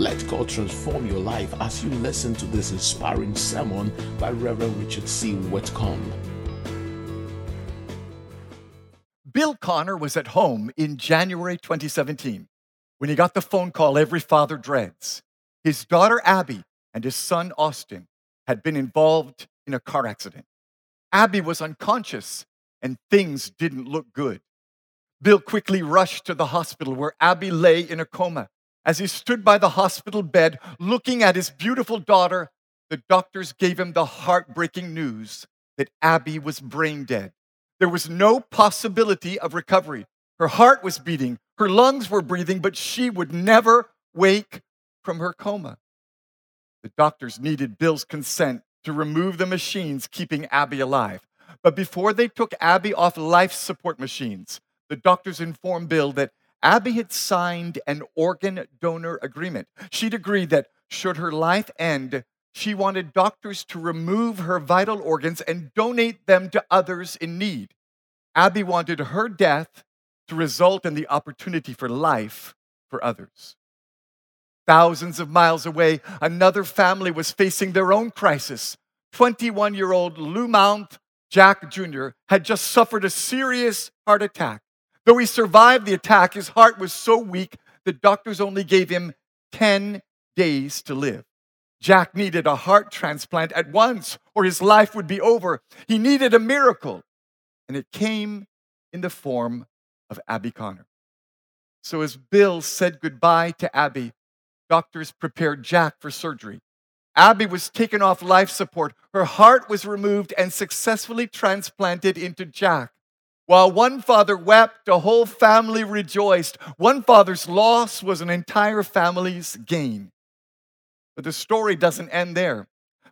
Let God transform your life as you listen to this inspiring sermon by Reverend Richard C. Whitcomb. Bill Connor was at home in January 2017 when he got the phone call every father dreads. His daughter Abby and his son Austin had been involved in a car accident. Abby was unconscious and things didn't look good. Bill quickly rushed to the hospital where Abby lay in a coma. As he stood by the hospital bed looking at his beautiful daughter, the doctors gave him the heartbreaking news that Abby was brain dead. There was no possibility of recovery. Her heart was beating, her lungs were breathing, but she would never wake from her coma. The doctors needed Bill's consent to remove the machines keeping Abby alive. But before they took Abby off life support machines, the doctors informed Bill that Abby had signed an organ donor agreement. She'd agreed that should her life end, she wanted doctors to remove her vital organs and donate them to others in need. Abby wanted her death to result in the opportunity for life for others. Thousands of miles away, another family was facing their own crisis. 21 year old Lou Mount Jack Jr. had just suffered a serious heart attack. Though he survived the attack, his heart was so weak that doctors only gave him 10 days to live. Jack needed a heart transplant at once, or his life would be over. He needed a miracle, and it came in the form of Abby Connor. So, as Bill said goodbye to Abby, doctors prepared Jack for surgery. Abby was taken off life support. Her heart was removed and successfully transplanted into Jack. While one father wept, a whole family rejoiced. One father's loss was an entire family's gain. But the story doesn't end there.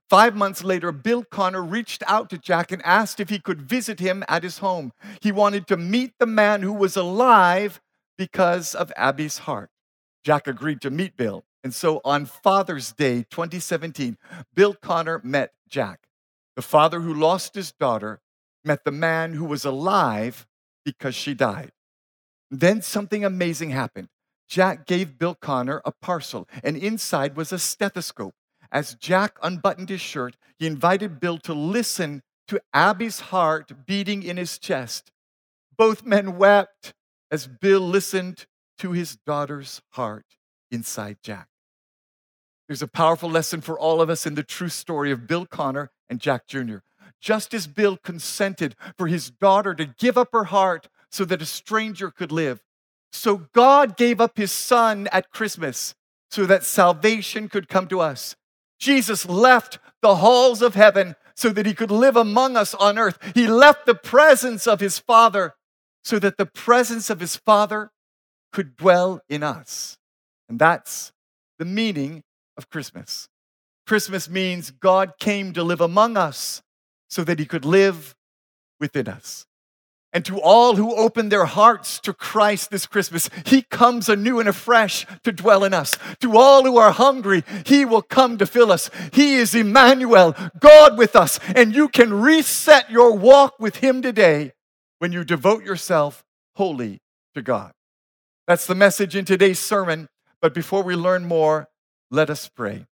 Five months later, Bill Connor reached out to Jack and asked if he could visit him at his home. He wanted to meet the man who was alive because of Abby's heart. Jack agreed to meet Bill. And so on Father's Day 2017, Bill Connor met Jack, the father who lost his daughter met the man who was alive because she died. Then something amazing happened. Jack gave Bill Connor a parcel, and inside was a stethoscope. As Jack unbuttoned his shirt, he invited Bill to listen to Abby's heart beating in his chest. Both men wept as Bill listened to his daughter's heart inside Jack. There's a powerful lesson for all of us in the true story of Bill Connor and Jack Jr just as Bill consented for his daughter to give up her heart so that a stranger could live. So God gave up his son at Christmas so that salvation could come to us. Jesus left the halls of heaven so that he could live among us on earth. He left the presence of his Father so that the presence of his Father could dwell in us. And that's the meaning of Christmas. Christmas means God came to live among us so that he could live within us. And to all who open their hearts to Christ this Christmas, He comes anew and afresh to dwell in us. To all who are hungry, He will come to fill us. He is Emmanuel, God with us. And you can reset your walk with Him today when you devote yourself wholly to God. That's the message in today's sermon. But before we learn more, let us pray.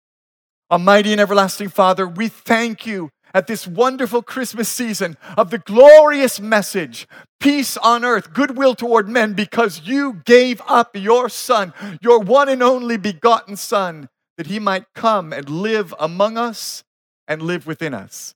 Almighty and everlasting Father, we thank you at this wonderful Christmas season of the glorious message peace on earth, goodwill toward men, because you gave up your Son, your one and only begotten Son, that he might come and live among us and live within us.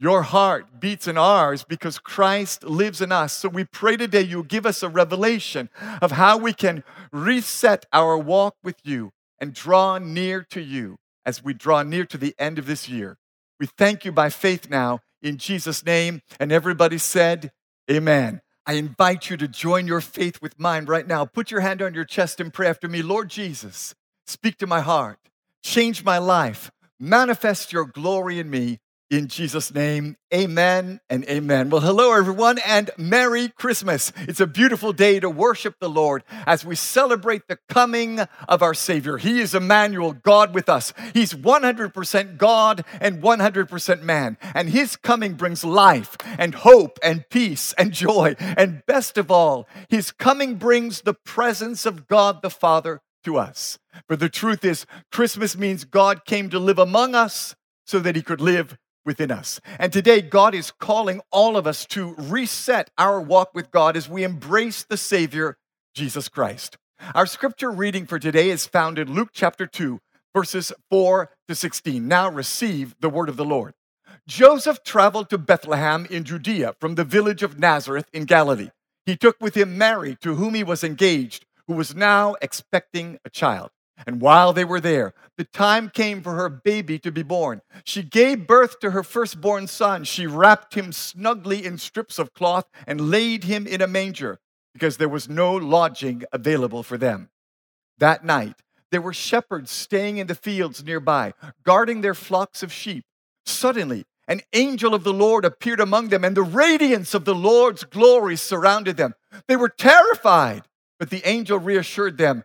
Your heart beats in ours because Christ lives in us. So we pray today you give us a revelation of how we can reset our walk with you and draw near to you as we draw near to the end of this year. We thank you by faith now in Jesus' name. And everybody said, Amen. I invite you to join your faith with mine right now. Put your hand on your chest and pray after me. Lord Jesus, speak to my heart, change my life, manifest your glory in me in Jesus' name, amen and amen. Well, hello, everyone, and Merry Christmas. It's a beautiful day to worship the Lord as we celebrate the coming of our Savior. He is Emmanuel, God with us. He's 100% God and 100% man. And His coming brings life and hope and peace and joy. And best of all, His coming brings the presence of God the Father to us. For the truth is, Christmas means God came to live among us so that he could live within us. And today, God is calling all of us to reset our walk with God as we embrace the Savior, Jesus Christ. Our scripture reading for today is found in Luke chapter 2, verses 4 to 16. Now receive the word of the Lord. Joseph traveled to Bethlehem in Judea from the village of Nazareth in Galilee. He took with him Mary, to whom he was engaged, who was now expecting a child. And while they were there, the time came for her baby to be born. She gave birth to her firstborn son. She wrapped him snugly in strips of cloth and laid him in a manger because there was no lodging available for them. That night, there were shepherds staying in the fields nearby, guarding their flocks of sheep. Suddenly, an angel of the Lord appeared among them, and the radiance of the Lord's glory surrounded them. They were terrified, but the angel reassured them.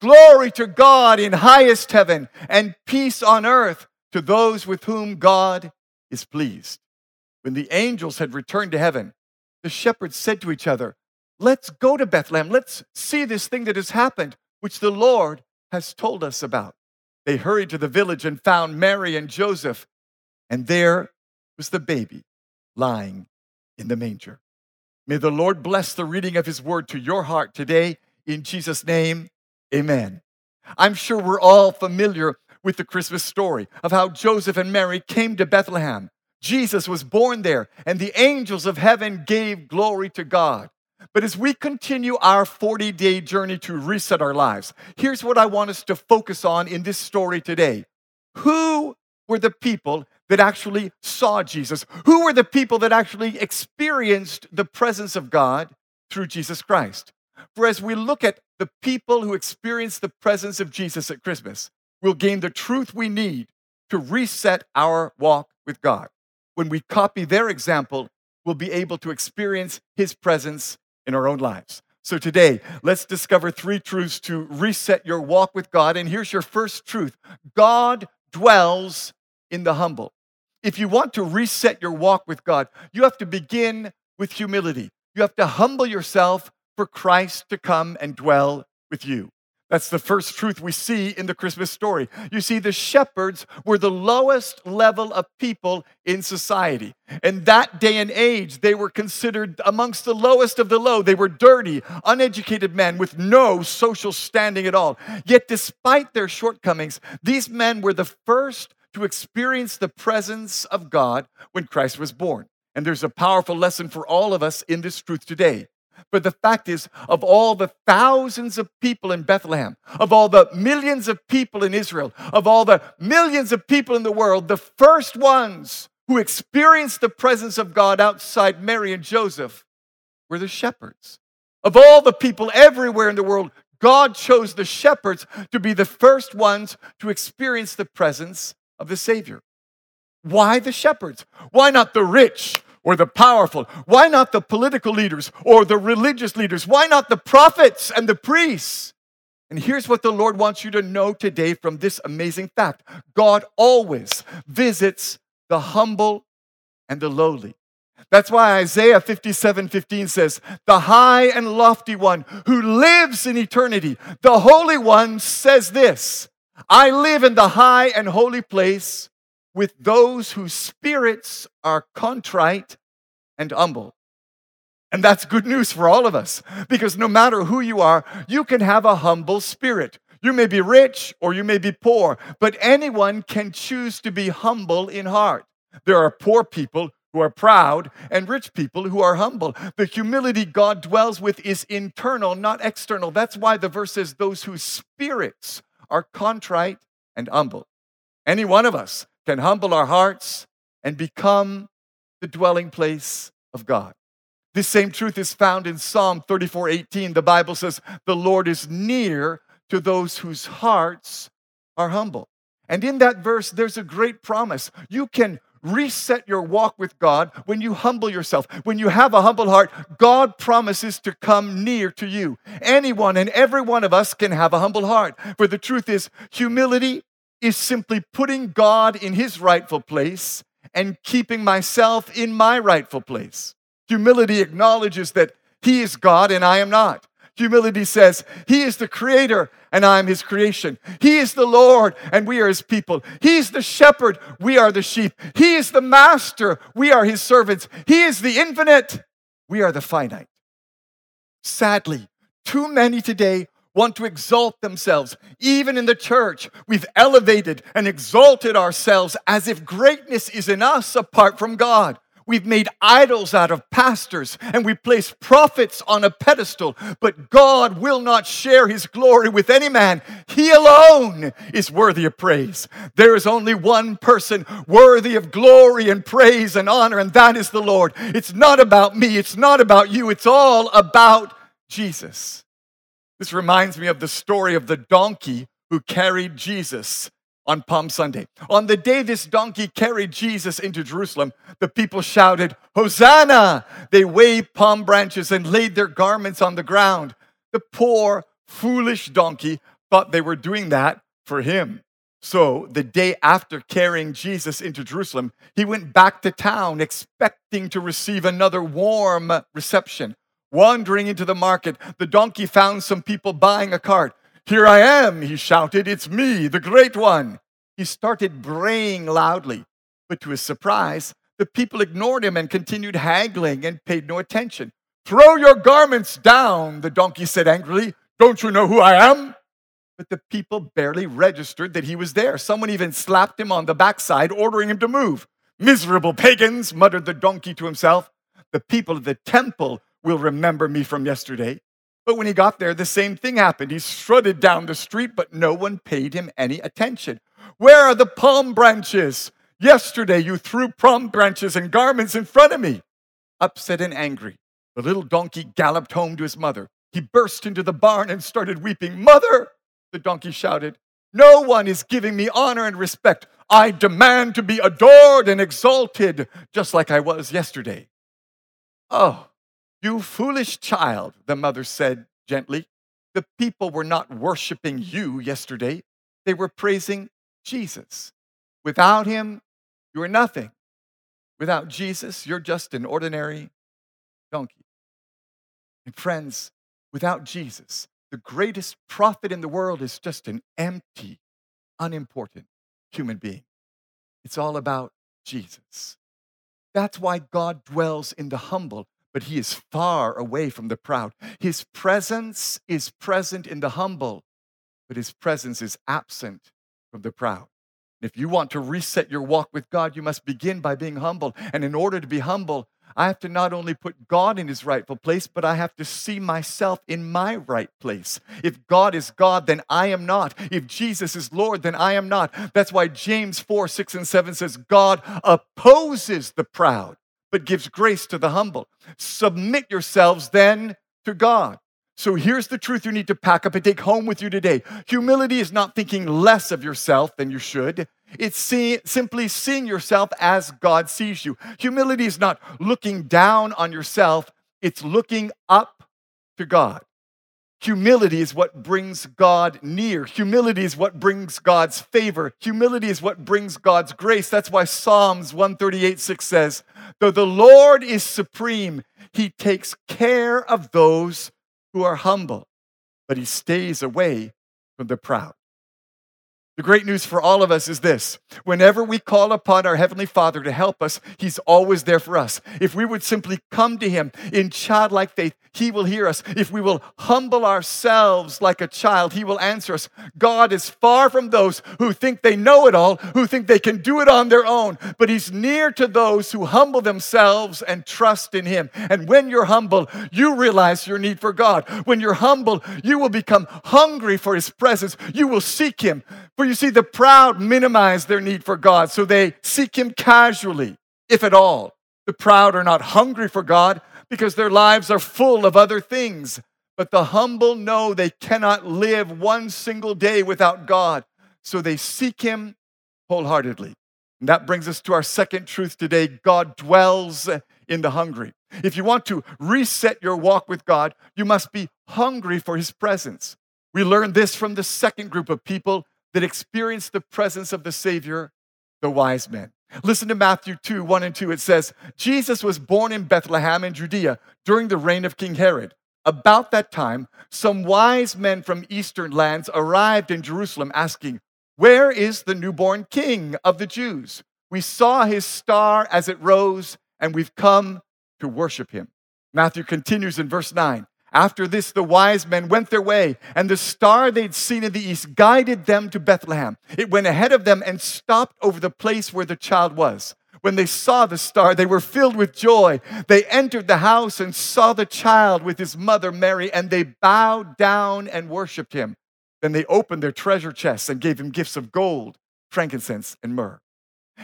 Glory to God in highest heaven, and peace on earth to those with whom God is pleased. When the angels had returned to heaven, the shepherds said to each other, Let's go to Bethlehem. Let's see this thing that has happened, which the Lord has told us about. They hurried to the village and found Mary and Joseph, and there was the baby lying in the manger. May the Lord bless the reading of his word to your heart today. In Jesus' name, amen. I'm sure we're all familiar with the Christmas story of how Joseph and Mary came to Bethlehem. Jesus was born there, and the angels of heaven gave glory to God. But as we continue our 40 day journey to reset our lives, here's what I want us to focus on in this story today. Who were the people that actually saw Jesus? Who were the people that actually experienced the presence of God through Jesus Christ? For as we look at the people who experience the presence of Jesus at Christmas, we'll gain the truth we need to reset our walk with God. When we copy their example, we'll be able to experience His presence in our own lives. So today, let's discover three truths to reset your walk with God. And here's your first truth God dwells in the humble. If you want to reset your walk with God, you have to begin with humility. You have to humble yourself for Christ to come and dwell with you. That's the first truth we see in the Christmas story. You see, the shepherds were the lowest level of people in society. In that day and age, they were considered amongst the lowest of the low. They were dirty, uneducated men with no social standing at all. Yet, despite their shortcomings, these men were the first to experience the presence of God when Christ was born. And there's a powerful lesson for all of us in this truth today. But the fact is, of all the thousands of people in Bethlehem, of all the millions of people in Israel, of all the millions of people in the world, the first ones who experienced the presence of God outside Mary and Joseph were the shepherds. Of all the people everywhere in the world, God chose the shepherds to be the first ones to experience the presence of the Savior. Why the shepherds? Why not the rich or the powerful? Why not the political leaders or the religious leaders? Why not the prophets and the priests? And here's what the Lord wants you to know today from this amazing fact God always visits the humble and the lowly. That's why Isaiah 57 15 says, The high and lofty one who lives in eternity, the Holy One says this I live in the high and holy place with those whose spirits are contrite and humble. And that's good news for all of us because no matter who you are, you can have a humble spirit. You may be rich or you may be poor, but anyone can choose to be humble in heart. There are poor people who are proud and rich people who are humble. The humility God dwells with is internal, not external. That's why the verse says, Those whose spirits are contrite and humble. Any one of us can humble our hearts and become the dwelling place of God. This same truth is found in Psalm 34 18. The Bible says, The Lord is near to those whose hearts are humble. And in that verse, there's a great promise. You can reset your walk with God when you humble yourself. When you have a humble heart, God promises to come near to you. Anyone and every one of us can have a humble heart. For the truth is, humility is simply putting God in his rightful place and keeping myself in my rightful place. Humility acknowledges that he is God and I am not. Humility says, He is the creator and I am His creation. He is the Lord and we are His people. He is the shepherd, we are the sheep. He is the master, we are His servants. He is the infinite, we are the finite. Sadly, too many today want to exalt themselves. Even in the church, we've elevated and exalted ourselves as if greatness is in us apart from God. We've made idols out of pastors and we place prophets on a pedestal, but God will not share his glory with any man. He alone is worthy of praise. There is only one person worthy of glory and praise and honor, and that is the Lord. It's not about me, it's not about you, it's all about Jesus. This reminds me of the story of the donkey who carried Jesus on Palm Sunday. On the day this donkey carried Jesus into Jerusalem, the people shouted, Hosanna! They waved palm branches and laid their garments on the ground. The poor, foolish donkey thought they were doing that for him. So, the day after carrying Jesus into Jerusalem, he went back to town expecting to receive another warm reception. Wandering into the market, the donkey found some people buying a cart. Here I am, he shouted. It's me, the great one. He started braying loudly, but to his surprise, the people ignored him and continued haggling and paid no attention. Throw your garments down, the donkey said angrily. Don't you know who I am? But the people barely registered that he was there. Someone even slapped him on the backside, ordering him to move. Miserable pagans, muttered the donkey to himself. The people of the temple will remember me from yesterday. But when he got there, the same thing happened. He strutted down the street, but no one paid him any attention. Where are the palm branches? Yesterday you threw palm branches and garments in front of me. Upset and angry, the little donkey galloped home to his mother. He burst into the barn and started weeping. Mother, the donkey shouted, no one is giving me honor and respect. I demand to be adored and exalted, just like I was yesterday. Oh, you foolish child, the mother said gently. The people were not worshiping you yesterday, they were praising Jesus. Without him, you are nothing. Without Jesus, you're just an ordinary donkey. And friends, without Jesus, the greatest prophet in the world is just an empty, unimportant human being. It's all about Jesus. That's why God dwells in the humble but he is far away from the proud. His presence is present in the humble, but his presence is absent from the proud. If you want to reset your walk with God, you must begin by being humble. And in order to be humble, I have to not only put God in his rightful place, but I have to see myself in my right place. If God is God, then I am not. If Jesus is Lord, then I am not. That's why James 4 6 and 7 says, God opposes the proud, but gives grace to the humble. Submit yourselves then to God. So here's the truth you need to pack up and take home with you today. Humility is not thinking less of yourself than you should. It's see, simply seeing yourself as God sees you. Humility is not looking down on yourself, it's looking up to God. Humility is what brings God near. Humility is what brings God's favor. Humility is what brings God's grace. That's why Psalms 138 6 says, Though the Lord is supreme, he takes care of those who are humble, but he stays away from the proud. The great news for all of us is this whenever we call upon our Heavenly Father to help us, He's always there for us. If we would simply come to Him in childlike faith, He will hear us. If we will humble ourselves like a child, He will answer us. God is far from those who think they know it all, who think they can do it on their own, but He's near to those who humble themselves and trust in Him. And when you're humble, you realize your need for God. When you're humble, you will become hungry for His presence. You will seek Him. For you see, the proud minimize their need for God, so they seek Him casually, if at all. The proud are not hungry for God because their lives are full of other things. But the humble know they cannot live one single day without God. So they seek Him wholeheartedly. And that brings us to our second truth today God dwells in the hungry. If you want to reset your walk with God, you must be hungry for His presence. We learn this from the second group of people that experienced the presence of the Savior, the wise men. Listen to Matthew 2 1 and 2. It says, Jesus was born in Bethlehem in Judea during the reign of King Herod. About that time, some wise men from eastern lands arrived in Jerusalem asking, Where is the newborn king of the Jews? We saw his star as it rose, and we've come to worship him. Matthew continues in verse 9. After this, the wise men went their way, and the star they'd seen in the east guided them to Bethlehem. It went ahead of them and stopped over the place where the child was. When they saw the star, they were filled with joy. They entered the house and saw the child with his mother Mary, and they bowed down and worshiped him. Then they opened their treasure chests and gave him gifts of gold, frankincense, and myrrh.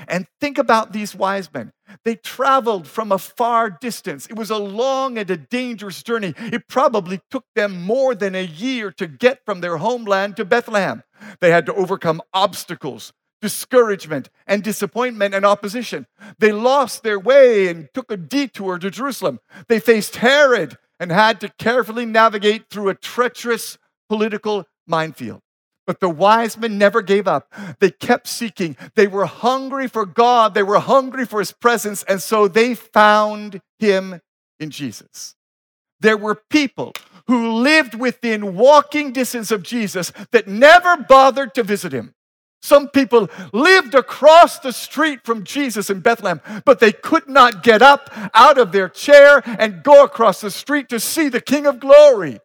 And think about these wise men. They traveled from a far distance. It was a long and a dangerous journey. It probably took them more than a year to get from their homeland to Bethlehem. They had to overcome obstacles, discouragement, and disappointment and opposition. They lost their way and took a detour to Jerusalem. They faced Herod and had to carefully navigate through a treacherous political minefield. But the wise men never gave up. They kept seeking. They were hungry for God. They were hungry for his presence. And so they found him in Jesus. There were people who lived within walking distance of Jesus that never bothered to visit him. Some people lived across the street from Jesus in Bethlehem, but they could not get up out of their chair and go across the street to see the King of Glory.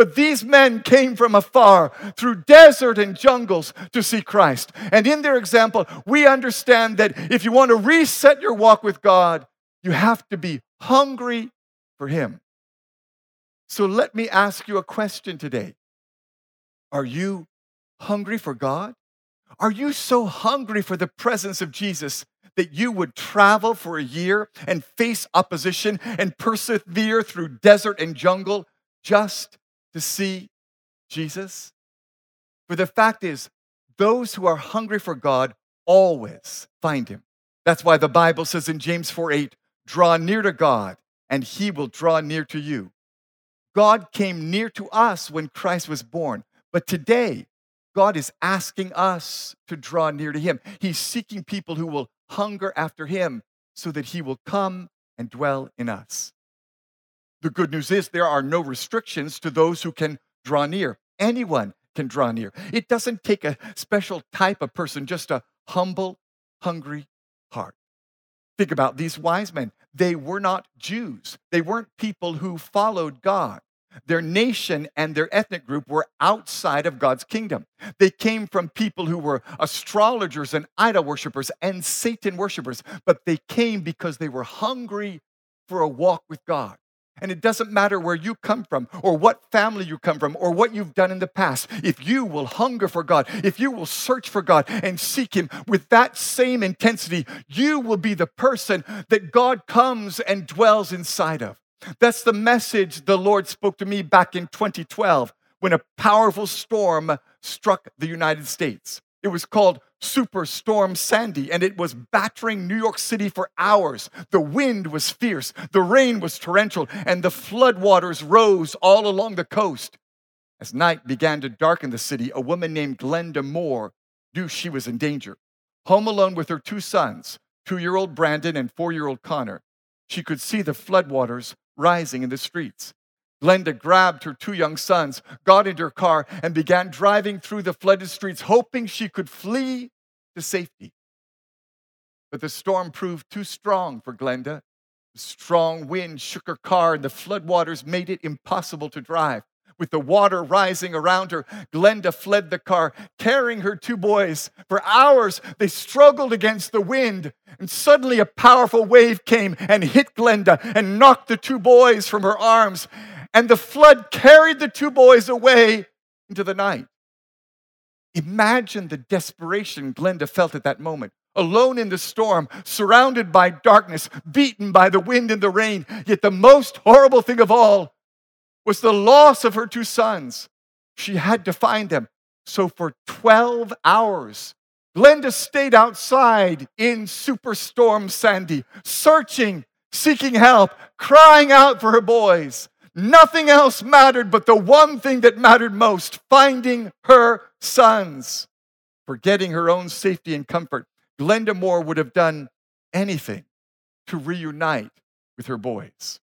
But these men came from afar through desert and jungles to see Christ. And in their example, we understand that if you want to reset your walk with God, you have to be hungry for Him. So let me ask you a question today Are you hungry for God? Are you so hungry for the presence of Jesus that you would travel for a year and face opposition and persevere through desert and jungle just to see Jesus? For the fact is, those who are hungry for God always find him. That's why the Bible says in James 4 8, draw near to God, and he will draw near to you. God came near to us when Christ was born, but today, God is asking us to draw near to him. He's seeking people who will hunger after him so that he will come and dwell in us. The good news is there are no restrictions to those who can draw near. Anyone can draw near. It doesn't take a special type of person, just a humble, hungry heart. Think about these wise men. They were not Jews, they weren't people who followed God. Their nation and their ethnic group were outside of God's kingdom. They came from people who were astrologers and idol worshippers and Satan worshippers, but they came because they were hungry for a walk with God. And it doesn't matter where you come from or what family you come from or what you've done in the past. If you will hunger for God, if you will search for God and seek Him with that same intensity, you will be the person that God comes and dwells inside of. That's the message the Lord spoke to me back in 2012 when a powerful storm struck the United States. It was called Superstorm Sandy, and it was battering New York City for hours. The wind was fierce, the rain was torrential, and the floodwaters rose all along the coast. As night began to darken the city, a woman named Glenda Moore knew she was in danger. Home alone with her two sons, two year old Brandon and four year old Connor, she could see the floodwaters rising in the streets. Glenda grabbed her two young sons, got into her car, and began driving through the flooded streets, hoping she could flee to safety. But the storm proved too strong for Glenda. The strong wind shook her car, and the floodwaters made it impossible to drive. With the water rising around her, Glenda fled the car, carrying her two boys. For hours, they struggled against the wind, and suddenly a powerful wave came and hit Glenda and knocked the two boys from her arms and the flood carried the two boys away into the night. Imagine the desperation Glenda felt at that moment. Alone in the storm, surrounded by darkness, beaten by the wind and the rain. Yet the most horrible thing of all was the loss of her two sons. She had to find them. So for 12 hours, Glenda stayed outside in Superstorm Sandy, searching, seeking help, crying out for her boys. Nothing else mattered but the one thing that mattered most finding her sons. Forgetting her own safety and comfort, Glenda Moore would have done anything to reunite with her boys.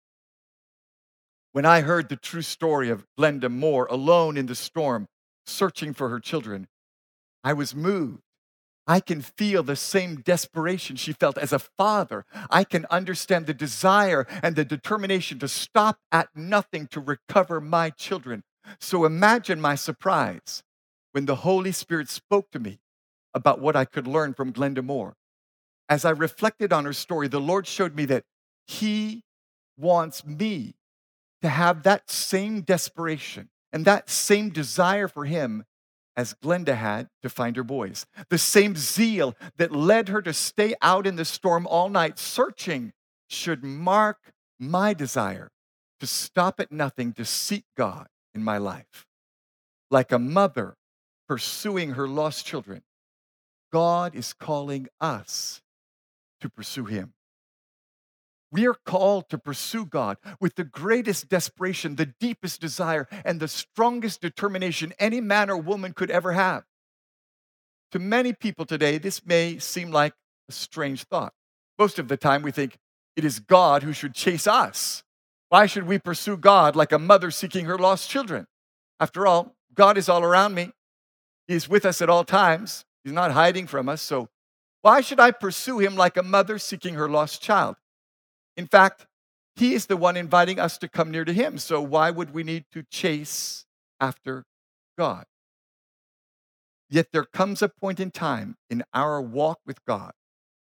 When I heard the true story of Glenda Moore alone in the storm, searching for her children, I was moved. I can feel the same desperation she felt as a father. I can understand the desire and the determination to stop at nothing to recover my children. So imagine my surprise when the Holy Spirit spoke to me about what I could learn from Glenda Moore. As I reflected on her story, the Lord showed me that He wants me to have that same desperation and that same desire for Him as Glenda had to find her boys. The same zeal that led her to stay out in the storm all night searching should mark my desire to stop at nothing to seek God in my life. Like a mother pursuing her lost children, God is calling us to pursue Him. We are called to pursue God with the greatest desperation, the deepest desire, and the strongest determination any man or woman could ever have. To many people today, this may seem like a strange thought. Most of the time, we think it is God who should chase us. Why should we pursue God like a mother seeking her lost children? After all, God is all around me. He is with us at all times. He's not hiding from us. So, why should I pursue him like a mother seeking her lost child? In fact, he is the one inviting us to come near to him. So why would we need to chase after God? Yet there comes a point in time in our walk with God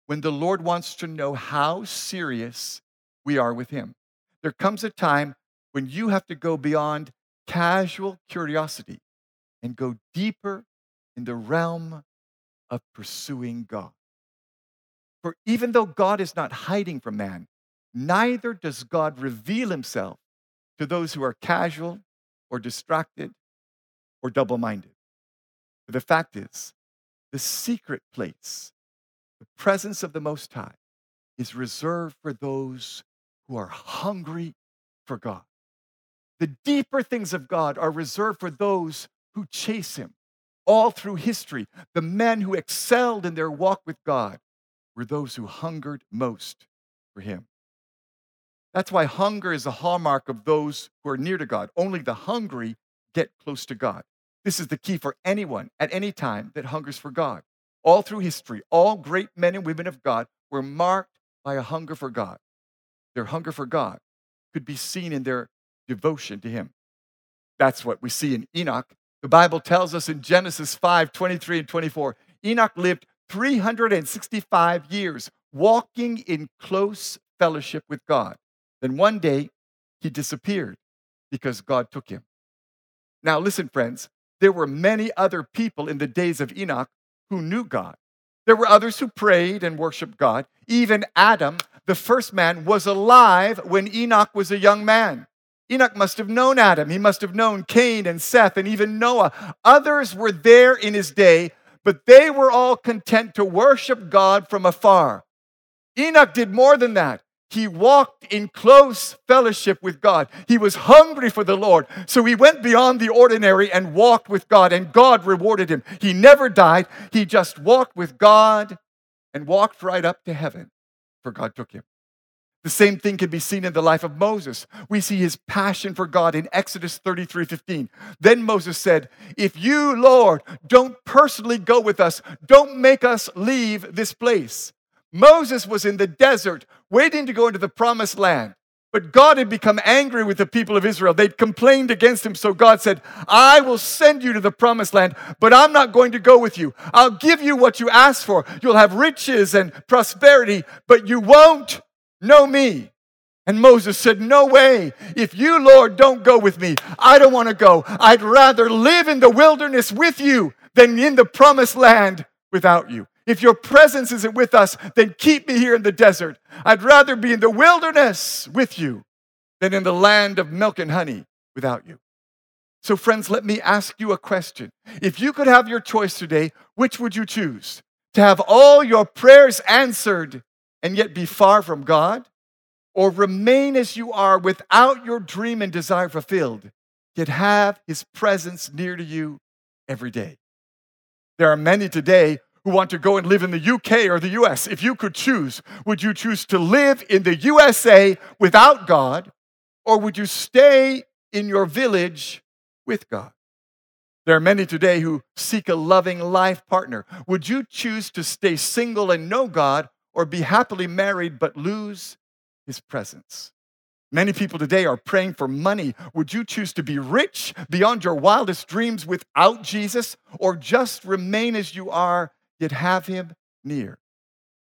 when the Lord wants to know how serious we are with him. There comes a time when you have to go beyond casual curiosity and go deeper in the realm of pursuing God. For even though God is not hiding from man, neither does God reveal himself to those who are casual or distracted or double minded. The fact is, the secret place, the presence of the Most High, is reserved for those who are hungry for God. The deeper things of God are reserved for those who chase Him. All through history, the men who excelled in their walk with God were those who hungered most for Him. That's why hunger is a hallmark of those who are near to God. Only the hungry get close to God. This is the key for anyone at any time that hungers for God. All through history, all great men and women of God were marked by a hunger for God. Their hunger for God could be seen in their devotion to Him. That's what we see in Enoch. The Bible tells us in Genesis 5 23 and 24 Enoch lived 365 years walking in close fellowship with God. Then one day, he disappeared because God took him. Now, listen, friends, there were many other people in the days of Enoch who knew God. There were others who prayed and worshiped God. Even Adam, the first man, was alive when Enoch was a young man. Enoch must have known Adam. He must have known Cain and Seth and even Noah. Others were there in his day, but they were all content to worship God from afar. Enoch did more than that. He walked in close fellowship with God. He was hungry for the Lord. So he went beyond the ordinary and walked with God, and God rewarded him. He never died. He just walked with God and walked right up to heaven, for God took him. The same thing can be seen in the life of Moses. We see his passion for God in Exodus 33 15. Then Moses said, If you, Lord, don't personally go with us, don't make us leave this place. Moses was in the desert waiting to go into the promised land. But God had become angry with the people of Israel. They'd complained against him. So God said, I will send you to the promised land, but I'm not going to go with you. I'll give you what you ask for. You'll have riches and prosperity, but you won't know me. And Moses said, No way. If you, Lord, don't go with me, I don't want to go. I'd rather live in the wilderness with you than in the promised land without you. If your presence isn't with us, then keep me here in the desert. I'd rather be in the wilderness with you than in the land of milk and honey without you. So, friends, let me ask you a question. If you could have your choice today, which would you choose? To have all your prayers answered and yet be far from God? Or remain as you are without your dream and desire fulfilled, yet have His presence near to you every day? There are many today who want to go and live in the UK or the US. If you could choose, would you choose to live in the USA without God, or would you stay in your village with God? There are many today who seek a loving life partner. Would you choose to stay single and know God, or be happily married but lose His presence? Many people today are praying for money. Would you choose to be rich beyond your wildest dreams without Jesus, or just remain as you are yet have him near.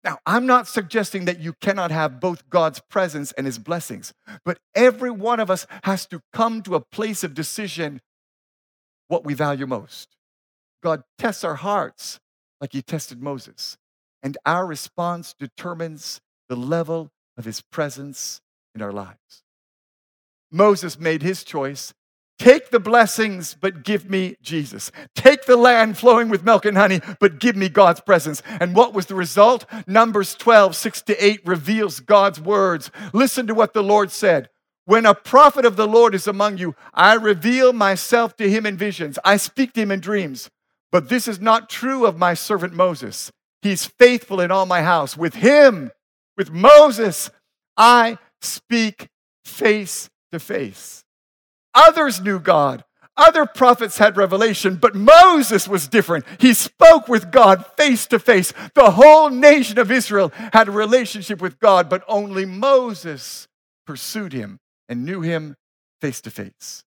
Now, I'm not suggesting that you cannot have both God's presence and his blessings, but every one of us has to come to a place of decision what we value most. God tests our hearts like he tested Moses, and our response determines the level of his presence in our lives. Moses made his choice Take the blessings, but give me Jesus. Take the land flowing with milk and honey, but give me God's presence. And what was the result? Numbers 12, 6 to 8 reveals God's words. Listen to what the Lord said. When a prophet of the Lord is among you, I reveal myself to him in visions. I speak to him in dreams. But this is not true of my servant Moses. He's faithful in all my house. With him, with Moses, I speak face to face. Others knew God. Other prophets had revelation, but Moses was different. He spoke with God face to face. The whole nation of Israel had a relationship with God, but only Moses pursued him and knew him face to face.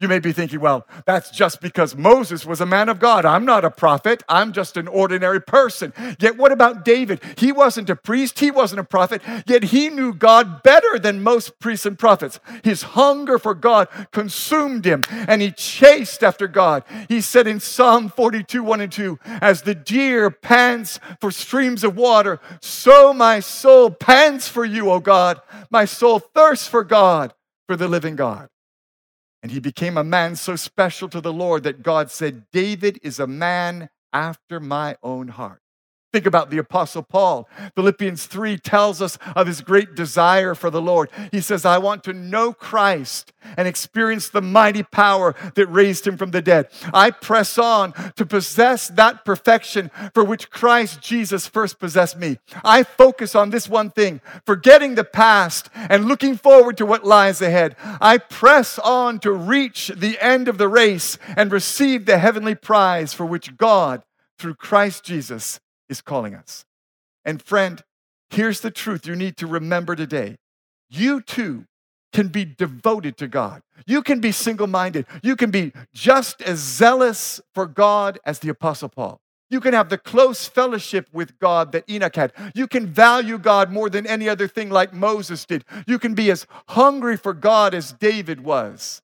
You may be thinking, well, that's just because Moses was a man of God. I'm not a prophet. I'm just an ordinary person. Yet, what about David? He wasn't a priest. He wasn't a prophet. Yet, he knew God better than most priests and prophets. His hunger for God consumed him, and he chased after God. He said in Psalm 42 1 and 2, As the deer pants for streams of water, so my soul pants for you, O God. My soul thirsts for God, for the living God. And he became a man so special to the Lord that God said, David is a man after my own heart. Think about the Apostle Paul. Philippians 3 tells us of his great desire for the Lord. He says, I want to know Christ and experience the mighty power that raised him from the dead. I press on to possess that perfection for which Christ Jesus first possessed me. I focus on this one thing, forgetting the past and looking forward to what lies ahead. I press on to reach the end of the race and receive the heavenly prize for which God, through Christ Jesus, is calling us. And friend, here's the truth you need to remember today. You too can be devoted to God. You can be single minded. You can be just as zealous for God as the Apostle Paul. You can have the close fellowship with God that Enoch had. You can value God more than any other thing, like Moses did. You can be as hungry for God as David was.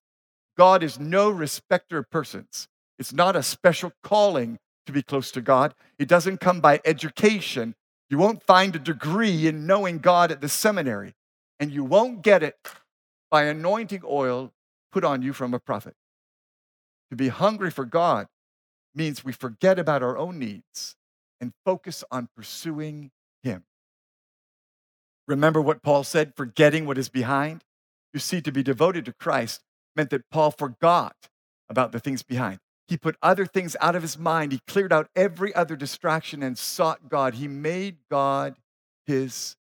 God is no respecter of persons. It's not a special calling to be close to God. It doesn't come by education. You won't find a degree in knowing God at the seminary, and you won't get it by anointing oil put on you from a prophet. To be hungry for God means we forget about our own needs and focus on pursuing Him. Remember what Paul said, forgetting what is behind? You see, to be devoted to Christ meant that Paul forgot about the things behind. He put other things out of his mind. He cleared out every other distraction and sought God. He made God his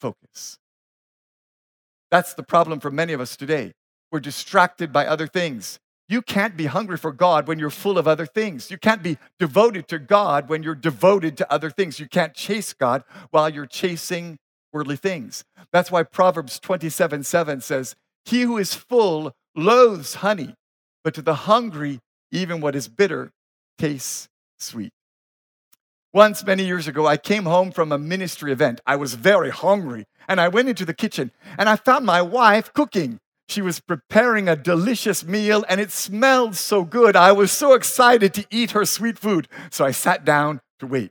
focus. That's the problem for many of us today. We're distracted by other things. You can't be hungry for God when you're full of other things. You can't be devoted to God when you're devoted to other things. You can't chase God while you're chasing worldly things. That's why Proverbs 27 7 says, He who is full loathes honey, but to the hungry, even what is bitter tastes sweet. Once, many years ago, I came home from a ministry event. I was very hungry, and I went into the kitchen and I found my wife cooking. She was preparing a delicious meal, and it smelled so good. I was so excited to eat her sweet food, so I sat down to wait.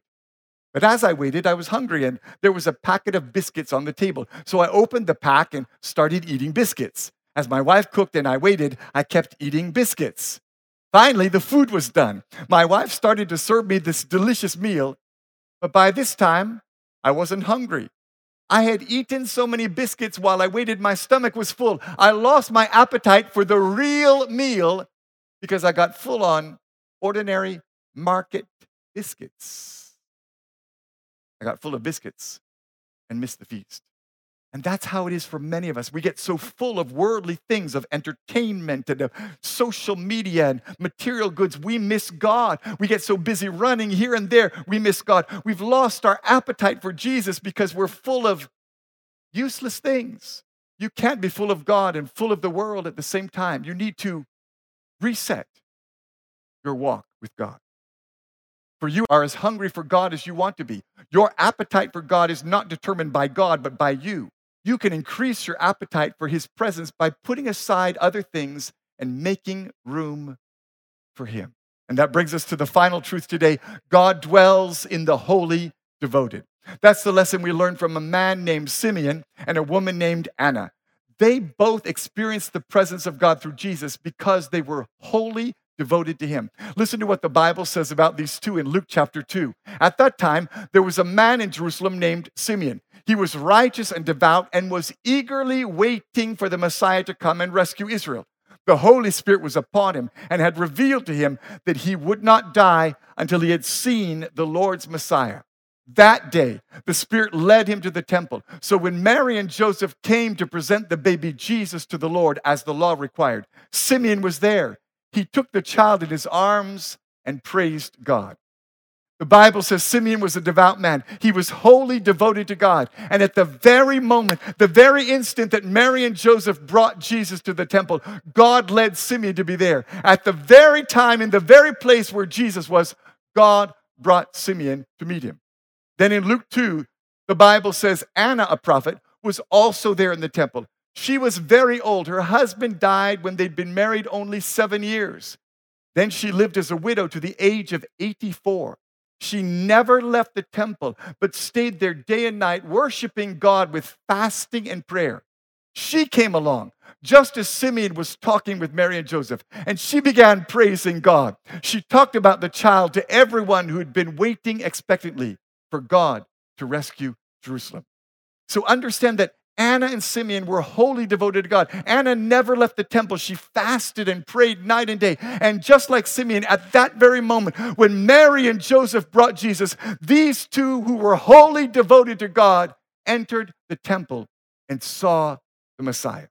But as I waited, I was hungry, and there was a packet of biscuits on the table. So I opened the pack and started eating biscuits. As my wife cooked and I waited, I kept eating biscuits. Finally, the food was done. My wife started to serve me this delicious meal, but by this time, I wasn't hungry. I had eaten so many biscuits while I waited, my stomach was full. I lost my appetite for the real meal because I got full on ordinary market biscuits. I got full of biscuits and missed the feast. And that's how it is for many of us. We get so full of worldly things, of entertainment and of social media and material goods, we miss God. We get so busy running here and there, we miss God. We've lost our appetite for Jesus because we're full of useless things. You can't be full of God and full of the world at the same time. You need to reset your walk with God. For you are as hungry for God as you want to be. Your appetite for God is not determined by God, but by you. You can increase your appetite for His presence by putting aside other things and making room for Him. And that brings us to the final truth today God dwells in the holy devoted. That's the lesson we learned from a man named Simeon and a woman named Anna. They both experienced the presence of God through Jesus because they were wholly devoted to him. Listen to what the Bible says about these two in Luke chapter 2. At that time, there was a man in Jerusalem named Simeon. He was righteous and devout and was eagerly waiting for the Messiah to come and rescue Israel. The Holy Spirit was upon him and had revealed to him that he would not die until he had seen the Lord's Messiah. That day, the Spirit led him to the temple. So when Mary and Joseph came to present the baby Jesus to the Lord as the law required, Simeon was there. He took the child in his arms and praised God. The Bible says Simeon was a devout man. He was wholly devoted to God. And at the very moment, the very instant that Mary and Joseph brought Jesus to the temple, God led Simeon to be there. At the very time, in the very place where Jesus was, God brought Simeon to meet him. Then in Luke 2, the Bible says Anna, a prophet, was also there in the temple. She was very old. Her husband died when they'd been married only seven years. Then she lived as a widow to the age of 84. She never left the temple, but stayed there day and night, worshiping God with fasting and prayer. She came along just as Simeon was talking with Mary and Joseph, and she began praising God. She talked about the child to everyone who had been waiting expectantly for God to rescue Jerusalem. So understand that Anna and Simeon were wholly devoted to God. Anna never left the temple. She fasted and prayed night and day. And just like Simeon, at that very moment, when Mary and Joseph brought Jesus, these two who were wholly devoted to God entered the temple and saw the Messiah.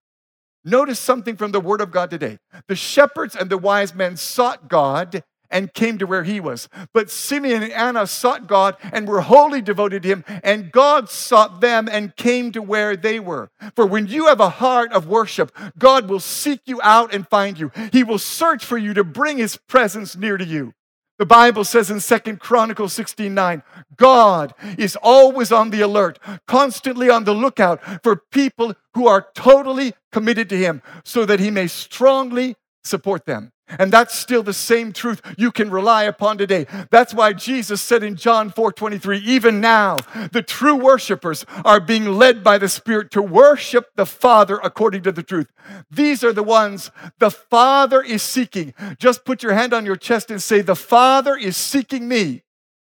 Notice something from the Word of God today. The shepherds and the wise men sought God and came to where he was. But Simeon and Anna sought God and were wholly devoted to him, and God sought them and came to where they were. For when you have a heart of worship, God will seek you out and find you. He will search for you to bring his presence near to you. The Bible says in Second Chronicles 16 9, God is always on the alert, constantly on the lookout for people who are totally committed to Him so that He may strongly support them. And that's still the same truth you can rely upon today. That's why Jesus said in John 4 23, even now, the true worshipers are being led by the Spirit to worship the Father according to the truth. These are the ones the Father is seeking. Just put your hand on your chest and say, The Father is seeking me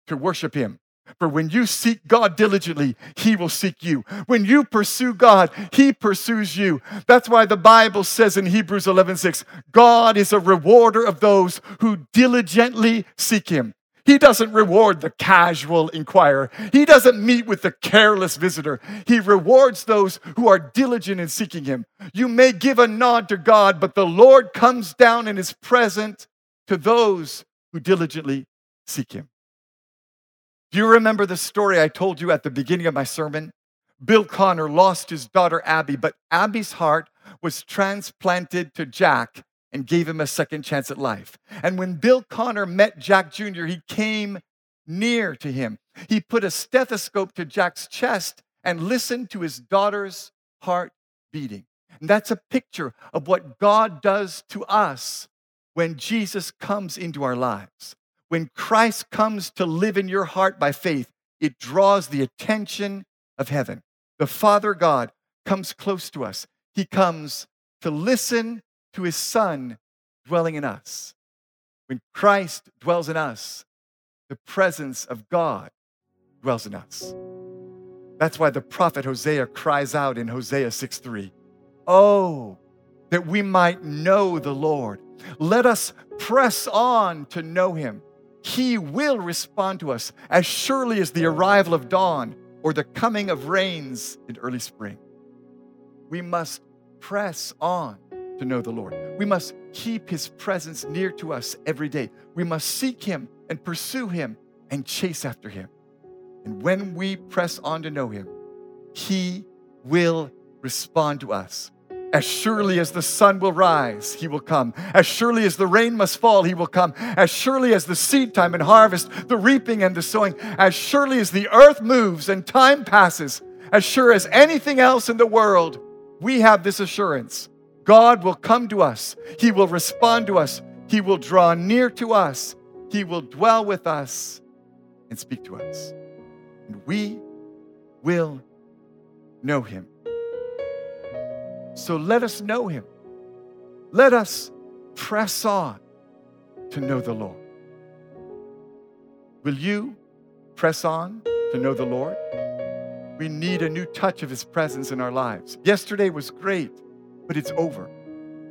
to worship Him. For when you seek God diligently, He will seek you. When you pursue God, He pursues you. That's why the Bible says in Hebrews 11 6, God is a rewarder of those who diligently seek Him. He doesn't reward the casual inquirer. He doesn't meet with the careless visitor. He rewards those who are diligent in seeking Him. You may give a nod to God, but the Lord comes down and is present to those who diligently seek Him. Do you remember the story I told you at the beginning of my sermon? Bill Connor lost his daughter Abby, but Abby's heart was transplanted to Jack and gave him a second chance at life. And when Bill Connor met Jack Jr., he came near to him. He put a stethoscope to Jack's chest and listened to his daughter's heart beating. And that's a picture of what God does to us when Jesus comes into our lives. When Christ comes to live in your heart by faith, it draws the attention of heaven. The Father God comes close to us. He comes to listen to his Son dwelling in us. When Christ dwells in us, the presence of God dwells in us. That's why the prophet Hosea cries out in Hosea 6 3, Oh, that we might know the Lord. Let us press on to know him. He will respond to us as surely as the arrival of dawn or the coming of rains in early spring. We must press on to know the Lord. We must keep his presence near to us every day. We must seek him and pursue him and chase after him. And when we press on to know him, he will respond to us. As surely as the sun will rise, he will come. As surely as the rain must fall, he will come. As surely as the seed time and harvest, the reaping and the sowing, as surely as the earth moves and time passes, as sure as anything else in the world, we have this assurance God will come to us, he will respond to us, he will draw near to us, he will dwell with us and speak to us. And we will know him. So let us know him. Let us press on to know the Lord. Will you press on to know the Lord? We need a new touch of his presence in our lives. Yesterday was great, but it's over.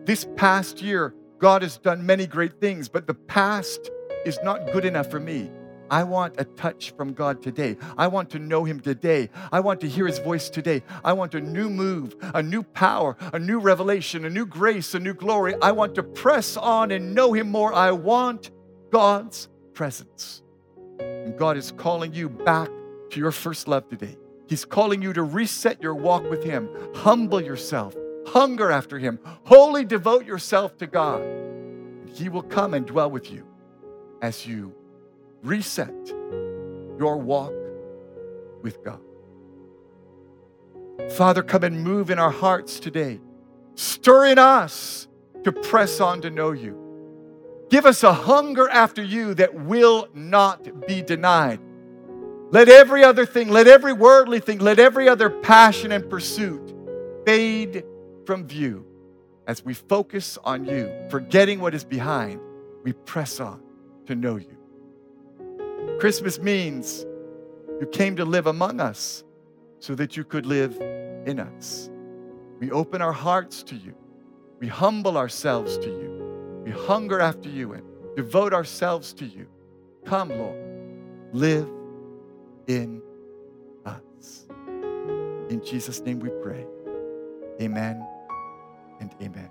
This past year, God has done many great things, but the past is not good enough for me. I want a touch from God today. I want to know Him today. I want to hear His voice today. I want a new move, a new power, a new revelation, a new grace, a new glory. I want to press on and know Him more. I want God's presence. And God is calling you back to your first love today. He's calling you to reset your walk with Him, humble yourself, hunger after Him, wholly devote yourself to God. And He will come and dwell with you as you reset your walk with God. Father, come and move in our hearts today. Stir in us to press on to know you. Give us a hunger after you that will not be denied. Let every other thing, let every worldly thing, let every other passion and pursuit fade from view as we focus on you, forgetting what is behind, we press on to know you. Christmas means you came to live among us so that you could live in us. We open our hearts to you. We humble ourselves to you. We hunger after you and devote ourselves to you. Come, Lord, live in us. In Jesus' name we pray. Amen and amen.